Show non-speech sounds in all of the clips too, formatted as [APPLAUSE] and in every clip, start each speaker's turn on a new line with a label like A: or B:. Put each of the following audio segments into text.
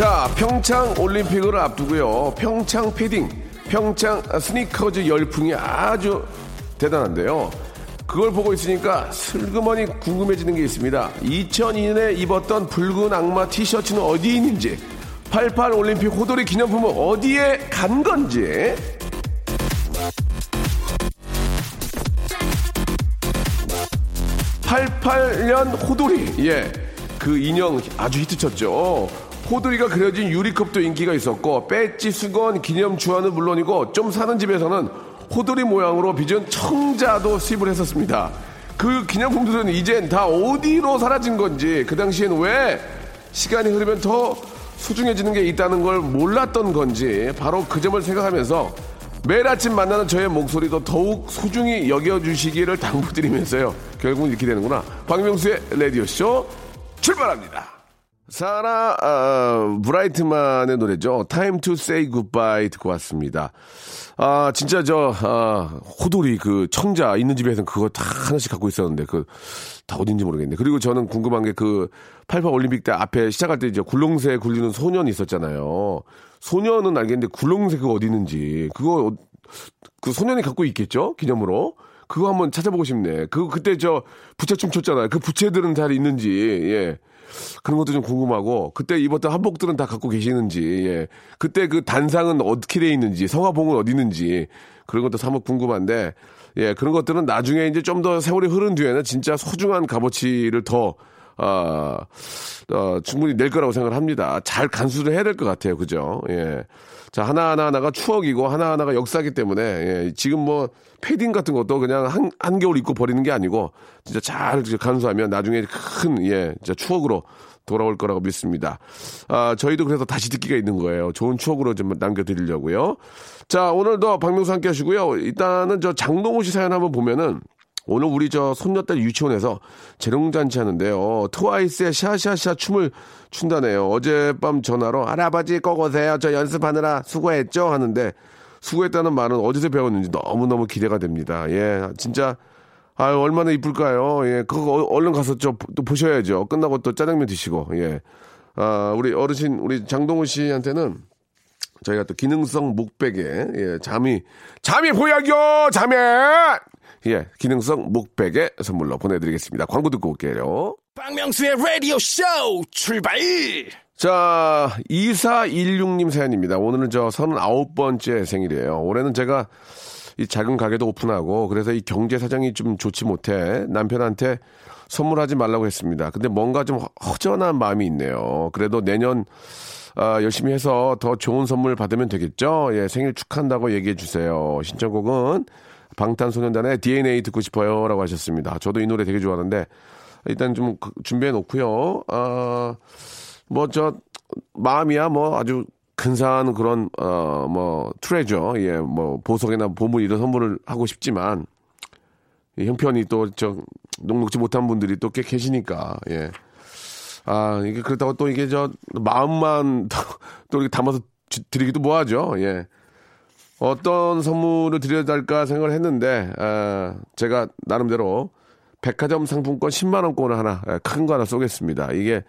A: 자, 평창 올림픽을 앞두고요. 평창 패딩, 평창 스니커즈 열풍이 아주 대단한데요. 그걸 보고 있으니까 슬그머니 궁금해지는 게 있습니다. 2002년에 입었던 붉은 악마 티셔츠는 어디 있는지, 88 올림픽 호돌이 기념품은 어디에 간 건지, (88년) 호돌이 예 그 인형 아주 히트쳤죠 호돌이가 그려진 유리컵도 인기가 있었고 배지 수건 기념 주화는 물론이고 좀 사는 집에서는 호돌이 모양으로 빚은 청자도 수입을 했었습니다. 그 기념품들은 이젠 다 어디로 사라진 건지 그 당시엔 왜 시간이 흐르면 더 소중해지는 게 있다는 걸 몰랐던 건지 바로 그 점을 생각하면서 매일 아침 만나는 저의 목소리도 더욱 소중히 여겨주시기를 당부드리면서요. 결국은 이렇게 되는구나. 박명수의 라디오쇼 출발합니다. 사라 어, 브라이트만의 노래죠. Time to Say Goodbye 듣고 왔습니다. 아 진짜 저 아, 호돌이 그 청자 있는 집에서는 그거 다 하나씩 갖고 있었는데 그 다 어딘지 모르겠네. 그리고 저는 궁금한 게 그 88 올림픽 때 앞에 시작할 때 이제 굴렁쇠 굴리는 소년이 있었잖아요. 소년은 알겠는데 굴렁쇠 그거 어디 있는지 그거 어, 그 소년이 갖고 있겠죠 기념으로. 그거 한번 찾아보고 싶네. 그 그때 저 부채춤 췄잖아요. 그 부채들은 잘 있는지 예. 그런 것도 좀 궁금하고 그때 입었던 한복들은 다 갖고 계시는지 예. 그때 그 단상은 어떻게 돼 있는지 성화봉은 어디 있는지 그런 것도 사뭇 궁금한데 예 그런 것들은 나중에 이제 좀 더 세월이 흐른 뒤에는 진짜 소중한 값어치를 더 아, 어, 충분히 낼 거라고 생각을 합니다. 잘 간수를 해야 될 것 같아요. 그죠? 예. 자, 하나 하나가 추억이고 하나하나가 역사기 때문에, 예. 지금 뭐, 패딩 같은 것도 그냥 한, 한겨울 입고 버리는 게 아니고, 진짜 잘 간수하면 나중에 큰, 예, 진짜 추억으로 돌아올 거라고 믿습니다. 아, 저희도 그래서 다시 듣기가 있는 거예요. 좋은 추억으로 좀 남겨드리려고요. 자, 오늘도 박명수 함께 하시고요. 일단은 저 장동호 씨 사연 한번 보면은, 오늘 우리 저 손녀딸 유치원에서 재롱잔치 하는데요. 트와이스의 샤샤샤 춤을 춘다네요. 어젯밤 전화로 할아버지 꼭 오세요. 저 연습하느라 수고했죠 하는데 수고했다는 말은 어디서 배웠는지 너무너무 기대가 됩니다. 예, 진짜 아 얼마나 이쁠까요? 예, 그거 얼른 가서 저 또 보셔야죠. 끝나고 또 짜장면 드시고 예. 아, 우리 어르신 우리 장동훈 씨한테는 저희가 또 기능성 목베개 예, 잠이 잠이 보약이요. 잠에 예, 기능성 목베개 선물로 보내드리겠습니다. 광고 듣고 올게요.
B: 박명수의 라디오 쇼 출발!
A: 자, 2416님 사연입니다. 오늘은 저 39번째 생일이에요. 올해는 제가 이 작은 가게도 오픈하고 그래서 이 경제 사정이 좀 좋지 못해 남편한테 선물하지 말라고 했습니다. 근데 뭔가 좀 허전한 마음이 있네요. 그래도 내년 아, 열심히 해서 더 좋은 선물 받으면 되겠죠? 예, 생일 축하한다고 얘기해 주세요. 신청곡은 방탄소년단의 DNA 듣고 싶어요. 라고 하셨습니다. 저도 이 노래 되게 좋아하는데, 일단 좀 준비해 놓고요. 아, 뭐, 저, 마음이야, 뭐, 아주 근사한 그런, 어, 뭐, 트레저, 예, 뭐, 보석이나 보물 이런 선물을 하고 싶지만, 이 형편이 또, 저, 녹록지 못한 분들이 또 꽤 계시니까, 예. 아, 이게 그렇다고 또 이게 저, 마음만 [LAUGHS] 또 이렇게 담아서 드리기도 뭐하죠, 예. 어떤 선물을 드려야 할까 생각을 했는데 아, 제가 나름대로 백화점 상품권 10만 원권을 하나 큰 거 하나 쏘겠습니다. 이게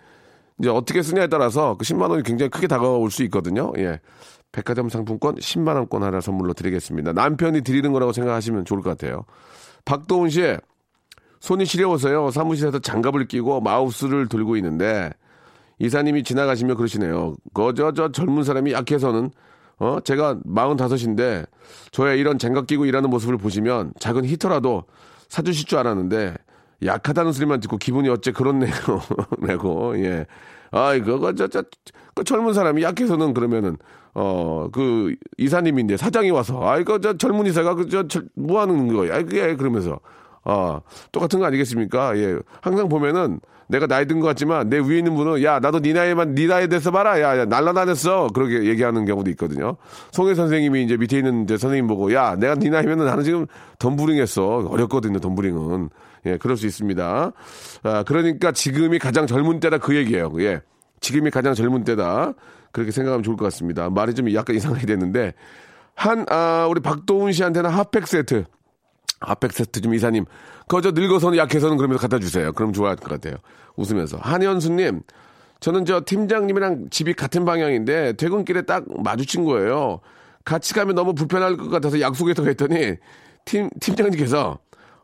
A: 이제 어떻게 쓰냐에 따라서 그 10만 원이 굉장히 크게 다가올 수 있거든요. 예. 백화점 상품권 10만 원권 하나 선물로 드리겠습니다. 남편이 드리는 거라고 생각하시면 좋을 것 같아요. 박도훈 씨 손이 시려워서요. 사무실에서 장갑을 끼고 마우스를 들고 있는데 이사님이 지나가시며 그러시네요. 그저 저 젊은 사람이 약해서는 어? 제가 45인데 저의 이런 장갑 끼고 일하는 모습을 보시면 작은 히터라도 사주실 줄 알았는데 약하다는 소리만 듣고 기분이 어째 그렇네요. 라고, [LAUGHS] 예. 아이, 그거, 저, 저, 그 젊은 사람이 약해서는 그러면은, 어, 그, 이사님인데 사장이 와서, 아이, 그, 저 젊은 이사가 그, 저, 저, 뭐 하는 거야? 그게, 그러면서, 어, 똑같은 거 아니겠습니까? 예. 항상 보면은 내가 나이 든 것 같지만 내 위에 있는 분은 야, 나도 네 나이만 네 나이에 대해서 봐라. 야, 야 날라다녔어. 그렇게 얘기하는 경우도 있거든요. 송혜 선생님이 이제 밑에 있는 이제 선생님 보고 야, 내가 네 나이면은 나는 지금 덤부링 했어. 어렵거든요, 덤부링은. 예, 그럴 수 있습니다. 아, 그러니까 지금이 가장 젊은 때다 그 얘기예요. 예. 지금이 가장 젊은 때다. 그렇게 생각하면 좋을 것 같습니다. 말이 좀 약간 이상하게 됐는데 한, 아, 우리 박도훈 씨한테는 핫팩 세트. 핫팩 세트 좀 이사님. 그거 저 늙어서는 약해서는 그러면서 갖다 주세요. 그럼 좋아할 것 같아요. 웃으면서. 한현수님. 저는 저 팀장님이랑 집이 같은 방향인데 퇴근길에 딱 마주친 거예요. 같이 가면 너무 불편할 것 같아서 약속했다고 했더니 팀, 팀장님께서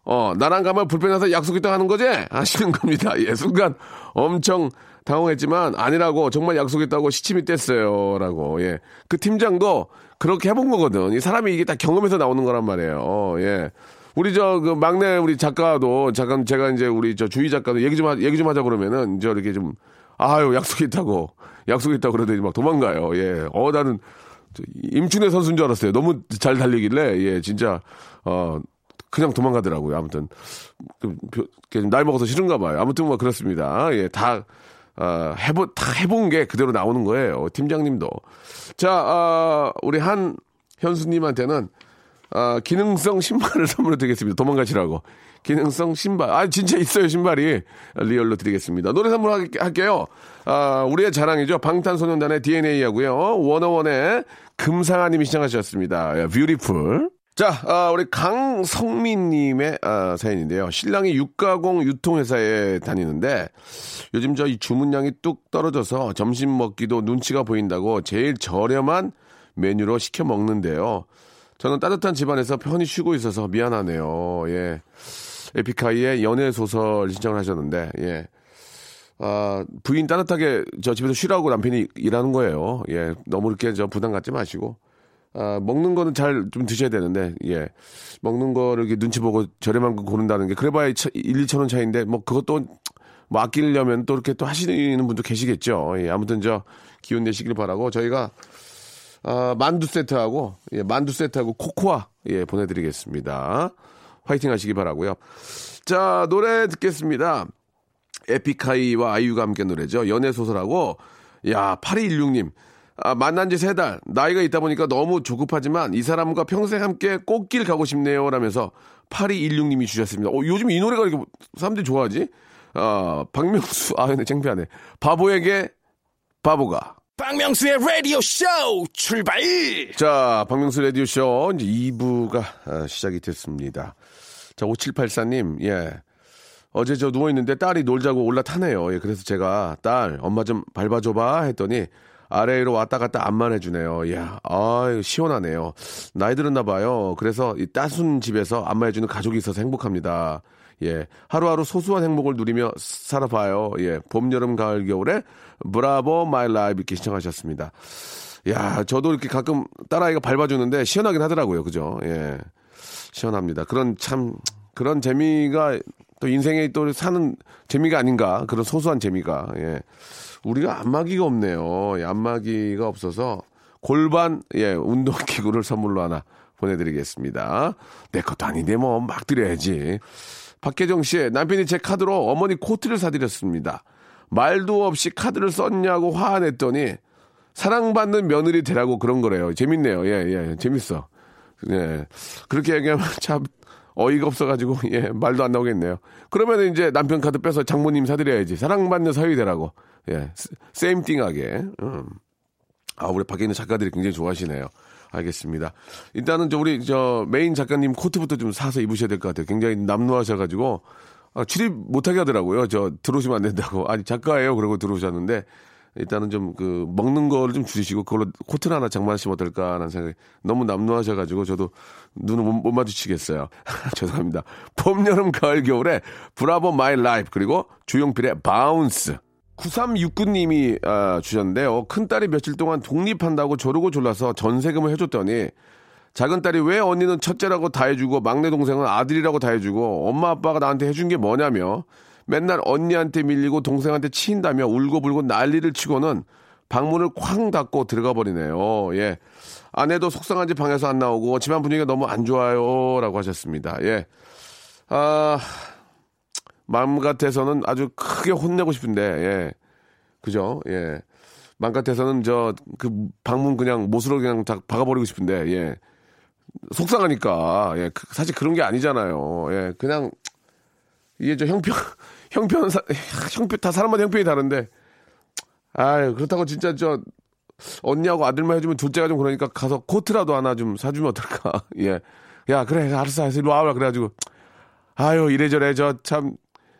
A: 어, 나랑 가면 불편해서 약속했다고 하는 거지? 하시는 겁니다. 예, 순간 엄청 당황했지만 아니라고 정말 약속했다고 시침이 뗐어요. 라고, 예. 그 팀장도 그렇게 해본 거거든. 이 사람이 이게 다 경험에서 나오는 거란 말이에요. 어, 예. 우리 저 그 막내 우리 작가도 잠깐 제가 이제 우리 저 주희 작가도 얘기 좀 하, 얘기 좀 하자 그러면은 저 이렇게 좀 아유 약속했다고 약속했다고 그러더니 막 도망가요. 예. 어 나는 임춘혜 선수인 줄 알았어요. 너무 잘 달리길래 예 진짜 어 그냥 도망가더라고요. 아무튼 좀, 좀 나이 먹어서 싫은가 봐요. 아무튼 뭐 그렇습니다. 예, 다 어, 해본 다 해본 게 그대로 나오는 거예요. 팀장님도 자 어, 우리 한 현수님한테는 어, 기능성 신발을 [LAUGHS] 선물로 드리겠습니다. 도망가시라고. 기능성 신발. 아, 진짜 있어요, 신발이. 리얼로 드리겠습니다. 노래 선물 할게요. 아, 우리의 자랑이죠. 방탄소년단의 DNA 하고요. 워너원의 금상아님이 신청하셨습니다. Beautiful. 자, 아, 우리 강성민님의 아, 사연인데요. 신랑이 육가공 유통회사에 다니는데 요즘 저 이 주문량이 뚝 떨어져서 점심 먹기도 눈치가 보인다고 제일 저렴한 메뉴로 시켜 먹는데요. 저는 따뜻한 집안에서 편히 쉬고 있어서 미안하네요. 예. 에픽하이의 연애 소설 신청을 하셨는데, 예. 아, 부인 따뜻하게 저 집에서 쉬라고 남편이 일하는 거예요. 예. 너무 이렇게 저 부담 갖지 마시고. 아, 먹는 거는 잘 좀 드셔야 되는데, 예. 먹는 거를 이렇게 눈치 보고 저렴한 거 고른다는 게, 그래봐야 1, 2천 원 차이인데, 뭐 그것도 뭐 아끼려면 또 이렇게 또 하시는 분도 계시겠죠. 예. 아무튼 저 기운 내시길 바라고 저희가 어, 만두 세트하고 예, 만두 세트하고 코코아 예, 보내드리겠습니다. 화이팅 하시기 바라고요. 자 노래 듣겠습니다. 에픽하이와 아이유가 함께 노래죠. 연애 소설하고 야 8216님 아, 만난 지 세 달 나이가 있다 보니까 너무 조급하지만 이 사람과 평생 함께 꽃길 가고 싶네요 라면서 8216님이 주셨습니다. 어, 요즘 이 노래가 이렇게 사람들이 좋아하지? 어, 박명수 아 근데 창피하네. 바보에게 바보가
B: 박명수의 라디오 쇼 출발!
A: 자, 박명수 라디오 쇼 이제 2부가 아, 시작이 됐습니다. 자, 5784님, 예. 어제 저 누워있는데 딸이 놀자고 올라타네요. 예, 그래서 제가 딸, 엄마 좀 밟아줘봐 했더니 아래로 왔다 갔다 안만 해주네요. 이야, 아 시원하네요. 나이 들었나 봐요. 그래서 이 따순 집에서 안마 해주는 가족이 있어서 행복합니다. 예. 하루하루 소소한 행복을 누리며 살아봐요. 예. 봄, 여름, 가을, 겨울에 Bravo My Life 이렇게 신청하셨습니다. 야, 저도 이렇게 가끔 딸아이가 밟아주는데 시원하긴 하더라고요. 그죠? 예. 시원합니다. 그런 참, 그런 재미가 또 인생에 또 사는 재미가 아닌가. 그런 소소한 재미가. 예. 우리가 안마기가 없네요. 예, 안마기가 없어서 골반, 예, 운동기구를 선물로 하나 보내드리겠습니다. 내 것도 아닌데 뭐 막 드려야지. 박혜정 씨, 남편이 제 카드로 어머니 코트를 사드렸습니다. 말도 없이 카드를 썼냐고 화냈더니 사랑받는 며느리 되라고 그런 거래요. 재밌네요. 예, 예, 재밌어. 예. 그렇게 얘기하면 [LAUGHS] 참 어이가 없어가지고, 예, 말도 안 나오겠네요. 그러면 이제 남편 카드 빼서 장모님 사드려야지. 사랑받는 사위 되라고. 예, same thing하게. 음. 아, 우리 밖에 있는 작가들이 굉장히 좋아하시네요. 알겠습니다. 일단은 저 우리 저 메인 작가님 코트부터 좀 사서 입으셔야 될 것 같아요. 굉장히 남루하셔가지고 아, 출입 못하게 하더라고요. 저 들어오시면 안 된다고. 아니 작가예요. 그러고 들어오셨는데 일단은 좀 그 먹는 거를 좀 줄이시고 그걸로 코트 하나 장만하시면 어떨까라는 생각이 너무 남루하셔가지고 저도 눈을 못, 못 마주치겠어요. [LAUGHS] 죄송합니다. 봄, 여름, 가을, 겨울에 Bravo My Life 그리고 조용필의 Bounce 9369님이 아, 주셨는데요. 큰딸이 며칠 동안 독립한다고 조르고 졸라서 전세금을 해줬더니 작은 딸이 왜 언니는 첫째라고 다 해주고 막내 동생은 아들이라고 다 해주고 엄마 아빠가 나한테 해준 게 뭐냐며 맨날 언니한테 밀리고 동생한테 치인다며 울고불고 난리를 치고는 방문을 쾅 닫고 들어가 버리네요. 예. 아내도 속상한지 방에서 안 나오고 집안 분위기가 너무 안 좋아요. 라고 하셨습니다. 예. 아, 마음 같아서는 아주 크게 혼내고 싶은데, 예. 그죠? 예. 마음 같아서는 저, 그 방문 그냥 못으로 그냥 다 박아버리고 싶은데, 예. 속상하니까, 예. 그- 사실 그런 게 아니잖아요. 예. 그냥, 이게 저 형편, [LAUGHS] 형편, 사- 형편, 다 사람마다 형편이 다른데, 아유, 그렇다고 진짜 저, 언니하고 아들만 해주면 둘째가 좀 그러니까 가서 코트라도 하나 좀 사주면 어떨까. [LAUGHS] 예. 야, 그래, 알았어, 알았어, 일로 와라. 그래가지고, 아유, 이래저래 저 참,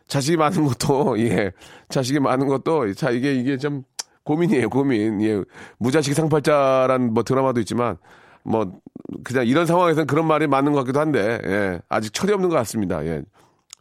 A: 자식이 많은 것도, [LAUGHS] 예. 자식이 많은 것도, 자, 이게, 이게 좀 고민이에요, 고민. 예. 무자식 상팔자란 뭐 드라마도 있지만, 뭐, 그냥 이런 상황에서는 그런 말이 맞는 것 같기도 한데, 예. 아직 철이 없는 것 같습니다. 예.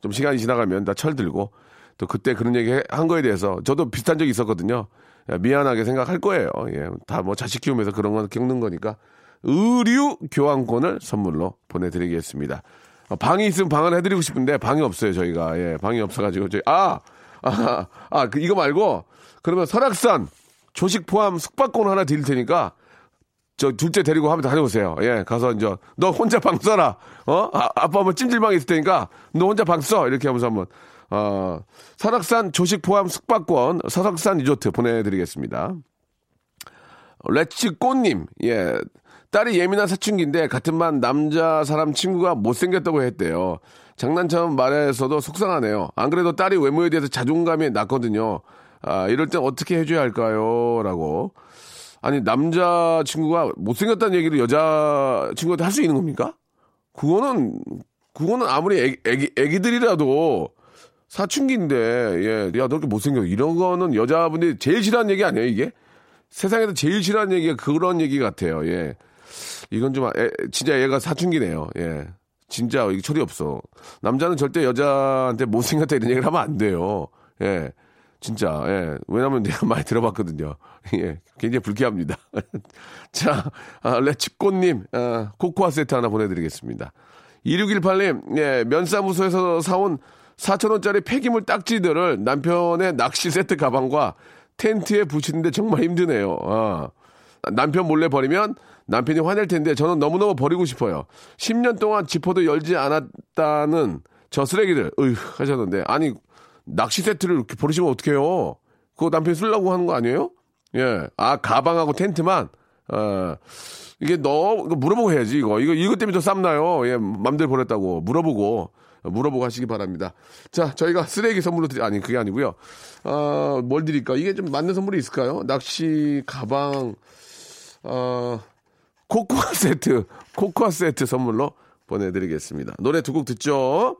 A: 좀 시간이 지나가면 다 철 들고, 또 그때 그런 얘기 해- 한 거에 대해서 저도 비슷한 적이 있었거든요. 야, 미안하게 생각할 거예요. 예. 다 뭐 자식 키우면서 그런 건 겪는 거니까. 의류 교환권을 선물로 보내드리겠습니다. 어, 방이 있으면 방을 해드리고 싶은데 방이 없어요, 저희가. 예, 방이 없어가지고. 저희, 아! 아, 아, 그, 이거 말고, 그러면 설악산 조식 포함 숙박권 하나 드릴 테니까, 저 둘째 데리고 한번 다녀오세요. 예, 가서 이제, 너 혼자 방 써라. 어? 아, 아빠 한번 찜질방 있을 테니까, 너 혼자 방 써. 이렇게 하면서 한번, 어, 설악산 조식 포함 숙박권, 서석산 리조트 보내드리겠습니다. 레츠꽃님, 예. 딸이 예민한 사춘기인데 같은 반 남자 사람 친구가 못생겼다고 했대요. 장난처럼 말해서도 속상하네요. 안 그래도 딸이 외모에 대해서 자존감이 낮거든요. 아, 이럴 땐 어떻게 해줘야 할까요? 라고. 아니, 남자 친구가 못생겼다는 얘기를 여자 친구한테 할 수 있는 겁니까? 그거는, 그거는 아무리 애기, 애기, 애기들이라도 사춘기인데, 예, 야, 너 이렇게 못생겨. 이런 거는 여자분들이 제일 싫어하는 얘기 아니에요, 이게? 세상에서 제일 싫어하는 얘기가 그런 얘기 같아요. 예. 이건 좀, 애- 진짜 얘가 사춘기네요. 예. 진짜 이게 철이 없어. 남자는 절대 여자한테 못생겼다 이런 얘기를 하면 안 돼요. 예. 진짜, 예. 왜냐면 내가 [LAUGHS] 많이 들어봤거든요. [LAUGHS] 예. 굉장히 불쾌합니다. [LAUGHS] 자, 아, 레츠꽃님, 아, 코코아 세트 하나 보내드리겠습니다. 2618님, 예, 면사무소에서 사온 4천원짜리 폐기물 딱지들을 남편의 낚시 세트 가방과 텐트에 붙이는데 정말 힘드네요. 아. 남편 몰래 버리면 남편이 화낼 텐데 저는 너무너무 버리고 싶어요. 10년 동안 지퍼도 열지 않았다는 저 쓰레기들, 으휴, 하셨는데. 아니, 낚시 세트를 이렇게 버리시면 어떡해요? 그거 남편이 쓰려고 하는 거 아니에요? 예. 아, 가방하고 텐트만, 어, 이게 너, 이거 물어보고 해야지, 이거. 이거, 이것 때문에 더 쌈나요? 예, 맘대로 버렸다고. 물어보고, 물어보고 하시기 바랍니다. 자, 저희가 쓰레기 선물로 드리, 아니, 그게 아니고요. 어, 뭘 드릴까? 이게 좀 맞는 선물이 있을까요? 낚시, 가방, 어, 코코아 세트, 코코아 세트 선물로 보내드리겠습니다. 노래 두 곡 듣죠?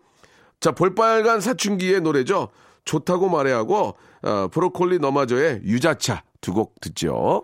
A: 자, 볼빨간 사춘기의 노래죠. 좋다고 말해하고, 어, 브로콜리 너마저의 유자차 두 곡 듣죠.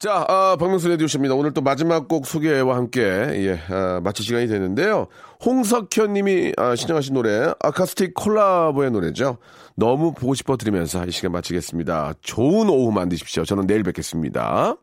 A: 자, 아, 박명수 레디오십입니다. 오늘 또 마지막 곡 소개와 함께, 예, 아, 마칠 시간이 되는데요. 홍석현 님이 아, 신청하신 노래, 아카스틱 콜라보의 노래죠. 너무 보고 싶어 드리면서 이 시간 마치겠습니다. 좋은 오후 만드십시오. 저는 내일 뵙겠습니다.